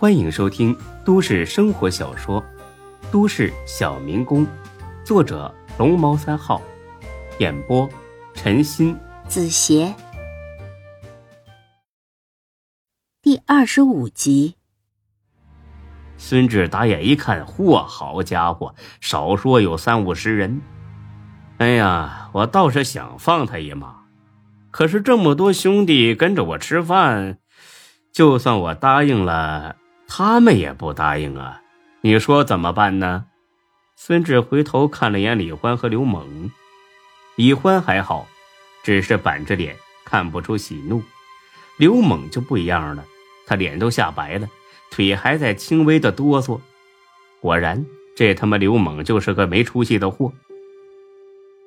欢迎收听都市生活小说《都市小民工》，作者龙猫三号，演播陈鑫、子邪，第二十五集。孙志打眼一看，嚯，好家伙，少说有三五十人。哎呀，我倒是想放他一马，可是这么多兄弟跟着我吃饭，就算我答应了。他们也不答应啊，你说怎么办呢？孙志回头看了眼李欢和刘猛，李欢还好，只是板着脸，看不出喜怒。刘猛就不一样了，他脸都吓白了，腿还在轻微的哆嗦。果然，这他妈刘猛就是个没出息的货。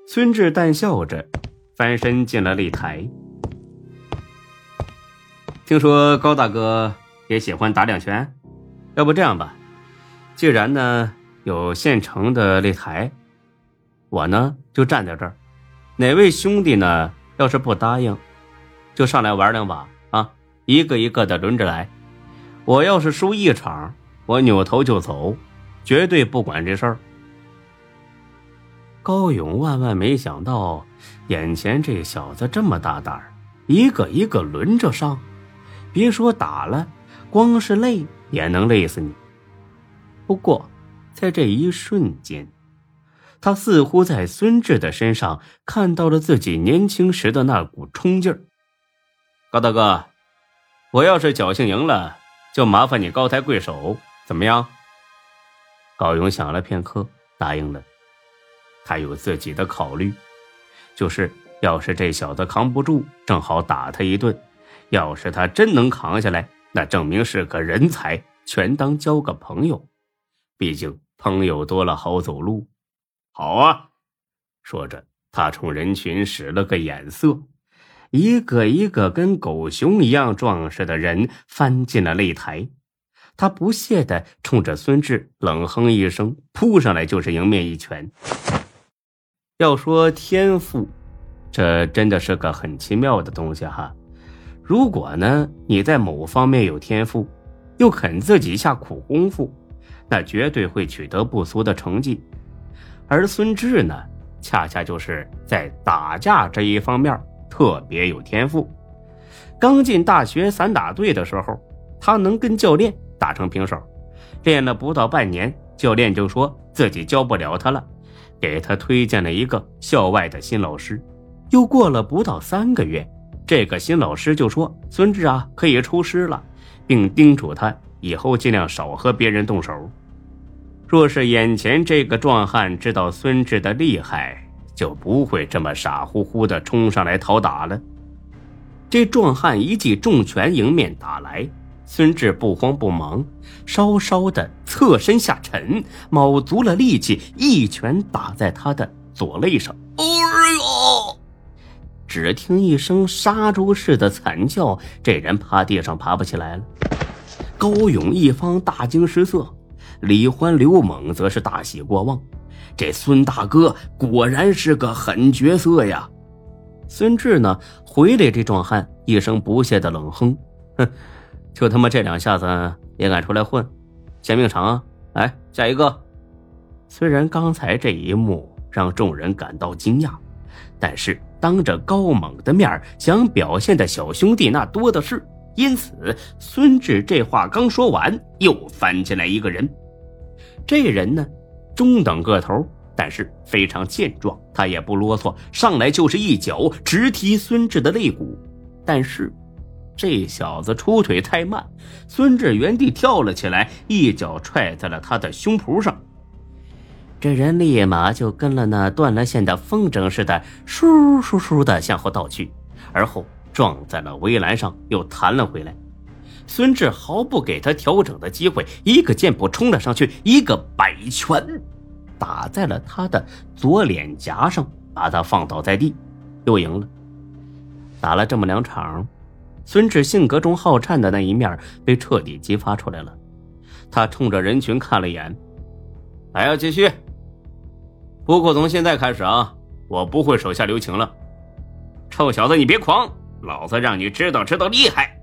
孙志淡笑着，翻身进了擂台。听说高大哥。也喜欢打两拳，要不这样吧，既然呢有现成的擂台，我呢就站在这儿，哪位兄弟呢要是不答应，就上来玩两把啊，一个一个的轮着来。我要是输一场，我扭头就走，绝对不管这事儿。高勇万万没想到，眼前这小子这么大胆儿，一个一个轮着上，别说打了。光是累也能累死你。不过，在这一瞬间，他似乎在孙志的身上看到了自己年轻时的那股冲劲儿。高大哥，我要是侥幸赢了，就麻烦你高抬贵手，怎么样？高勇想了片刻，答应了。他有自己的考虑，就是要是这小子扛不住，正好打他一顿；要是他真能扛下来。那证明是个人才，全当交个朋友。毕竟朋友多了好走路。好啊，说着，他冲人群使了个眼色，一个一个跟狗熊一样壮实的人翻进了擂台。他不屑的冲着孙志冷哼一声，扑上来就是迎面一拳。要说天赋，这真的是个很奇妙的东西哈。如果呢，你在某方面有天赋，又肯自己下苦功夫，那绝对会取得不俗的成绩。而孙志呢，恰恰就是在打架这一方面特别有天赋。刚进大学散打队的时候，他能跟教练打成平手，练了不到半年，教练就说自己教不了他了，给他推荐了一个校外的新老师。又过了不到三个月。这个新老师就说：“孙志啊，可以出师了，并叮嘱他以后尽量少和别人动手。若是眼前这个壮汉知道孙志的厉害，就不会这么傻乎乎的冲上来讨打了。”这壮汉一记重拳迎面打来，孙志不慌不忙，稍稍的侧身下沉，卯足了力气，一拳打在他的左肋上。只听一声杀猪似的惨叫，这人趴地上爬不起来了。高勇一方大惊失色，李欢、刘猛则是大喜过望。这孙大哥果然是个狠角色呀！孙志呢，回来这壮汉一声不屑的冷哼：“哼，就他妈这两下子也敢出来混，嫌命长啊！来，下一个。”虽然刚才这一幕让众人感到惊讶。但是当着高猛的面想表现的小兄弟那多的是，因此孙志这话刚说完，又翻进来一个人。这人呢，中等个头，但是非常健壮。他也不啰嗦，上来就是一脚直踢孙志的肋骨。但是这小子出腿太慢，孙志原地跳了起来，一脚踹在了他的胸脯上。这人立马就跟了那断了线的风筝似的，嗖嗖嗖的向后倒去，而后撞在了围栏上，又弹了回来。孙志毫不给他调整的机会，一个箭步冲了上去，一个摆拳打在了他的左脸颊上，把他放倒在地，又赢了。打了这么两场，孙志性格中好战的那一面被彻底激发出来了。他冲着人群看了眼，还要继续。不过从现在开始啊，我不会手下留情了。臭小子，你别狂，老子让你知道知道厉害。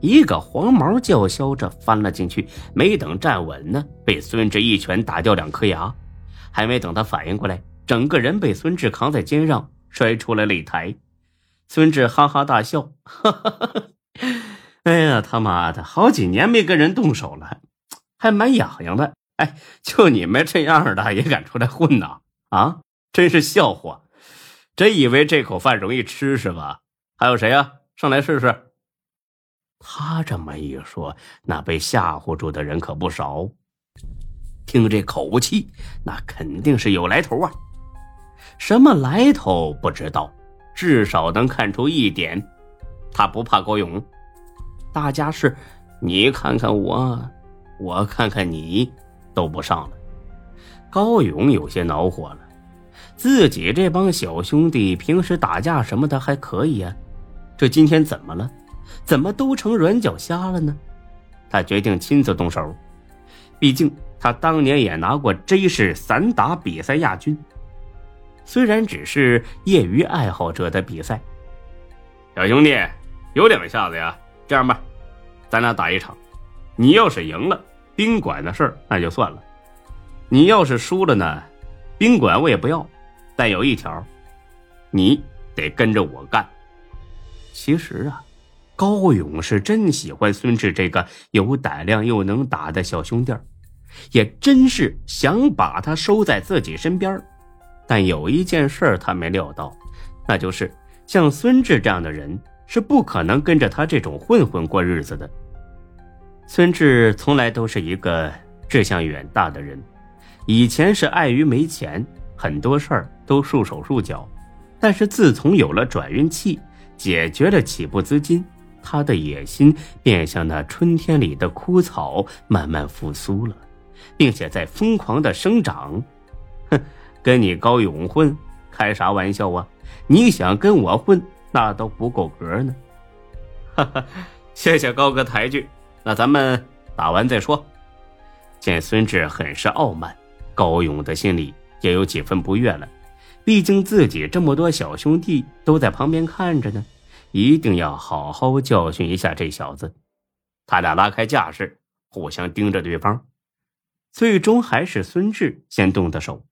一个黄毛叫嚣着翻了进去，没等站稳呢，被孙志一拳打掉两颗牙，还没等他反应过来，整个人被孙志扛在肩上摔出了擂台。孙志哈哈大笑，哈哈哈哈！哎呀，他妈的，好几年没跟人动手了，还蛮痒痒的。哎，就你们这样的也敢出来混呐？啊，真是笑话！真以为这口饭容易吃是吧？还有谁呀？上来试试。他这么一说，那被吓唬住的人可不少。听这口气，那肯定是有来头啊。什么来头不知道，至少能看出一点：他不怕高勇。大家是，你看看我，我看看你，都不上了。高勇有些恼火了，自己这帮小兄弟平时打架什么的还可以呀，这今天怎么了？怎么都成软脚虾了呢？他决定亲自动手，毕竟他当年也拿过 J 市散打比赛亚军。虽然只是业余爱好者的比赛，小兄弟有两下子呀。这样吧，咱俩打一场，你要是赢了，宾馆的事儿那就算了；你要是输了呢，宾馆我也不要，但有一条，你得跟着我干。其实啊。高勇是真喜欢孙志这个有胆量又能打的小兄弟也真是想把他收在自己身边但有一件事他没料到，那就是像孙志这样的人是不可能跟着他这种混混过日子的。孙志从来都是一个志向远大的人，以前是碍于没钱，很多事儿都束手束脚，但是自从有了转运器，解决了起步资金。他的野心便像那春天里的枯草，慢慢复苏了，并且在疯狂的生长。哼，跟你高勇混，开啥玩笑啊？你想跟我混，那都不够格呢。哈哈，谢谢高哥抬举，那咱们打完再说。见孙志很是傲慢，高勇的心里也有几分不悦了，毕竟自己这么多小兄弟都在旁边看着呢。一定要好好教训一下这小子。他俩拉开架势，互相盯着对方。最终还是孙志先动的手。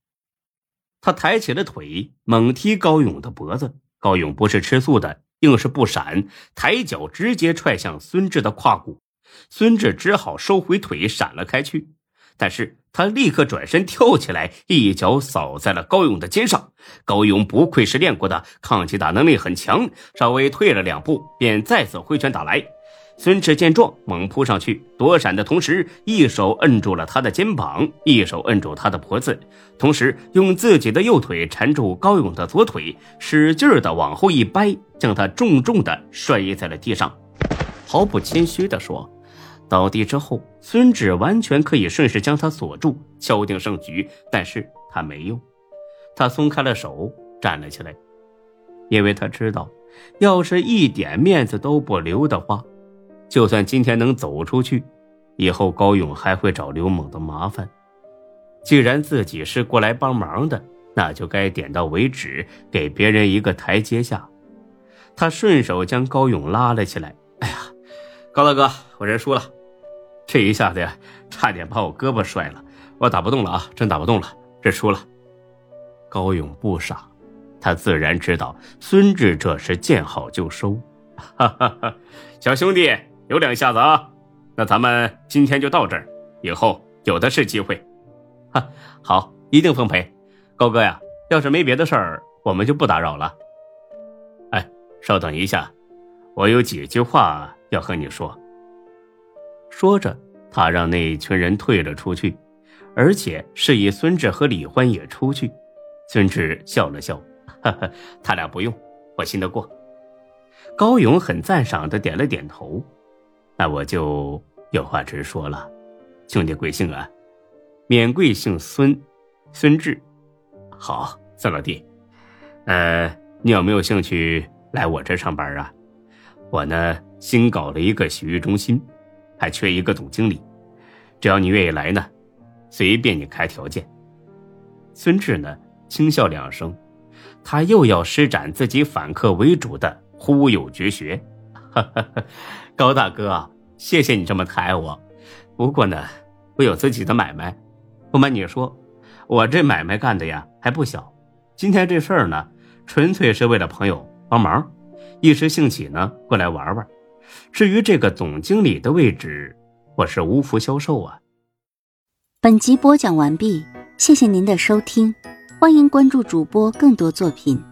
他抬起了腿，猛踢高勇的脖子。高勇不是吃素的，硬是不闪，抬脚直接踹向孙志的胯骨。孙志只好收回腿，闪了开去。但是他立刻转身跳起来，一脚扫在了高勇的肩上。高勇不愧是练过的，抗击打能力很强，稍微退了两步，便再次挥拳打来。孙志见状，猛扑上去，躲闪的同时，一手摁住了他的肩膀，一手摁住他的脖子，同时用自己的右腿缠住高勇的左腿，使劲的往后一掰，将他重重的摔在了地上。毫不谦虚的说。倒地之后，孙志完全可以顺势将他锁住，敲定胜局。但是他没用，他松开了手，站了起来，因为他知道，要是一点面子都不留的话，就算今天能走出去，以后高勇还会找刘猛的麻烦。既然自己是过来帮忙的，那就该点到为止，给别人一个台阶下。他顺手将高勇拉了起来。哎呀，高大哥，我认输了。这一下子呀，差点把我胳膊摔了，我打不动了啊，真打不动了，认输了。高勇不傻，他自然知道孙志这是见好就收。哈哈哈，小兄弟有两下子啊，那咱们今天就到这儿，以后有的是机会。哈，好，一定奉陪。高哥呀，要是没别的事儿，我们就不打扰了。哎，稍等一下，我有几句话要和你说。说着，他让那群人退了出去，而且示意孙志和李欢也出去。孙志笑了笑，哈哈，他俩不用，我信得过。高勇很赞赏的点了点头。那我就有话直说了，兄弟贵姓啊？免贵姓孙，孙志。好，孙老弟，呃，你有没有兴趣来我这上班啊？我呢，新搞了一个洗浴中心。还缺一个总经理，只要你愿意来呢，随便你开条件。孙志呢轻笑两声，他又要施展自己反客为主的忽悠绝学。高大哥，谢谢你这么抬我。不过呢，我有自己的买卖，不瞒你说，我这买卖干的呀还不小。今天这事儿呢，纯粹是为了朋友帮忙，一时兴起呢过来玩玩。至于这个总经理的位置，我是无福消受啊。本集播讲完毕，谢谢您的收听，欢迎关注主播更多作品。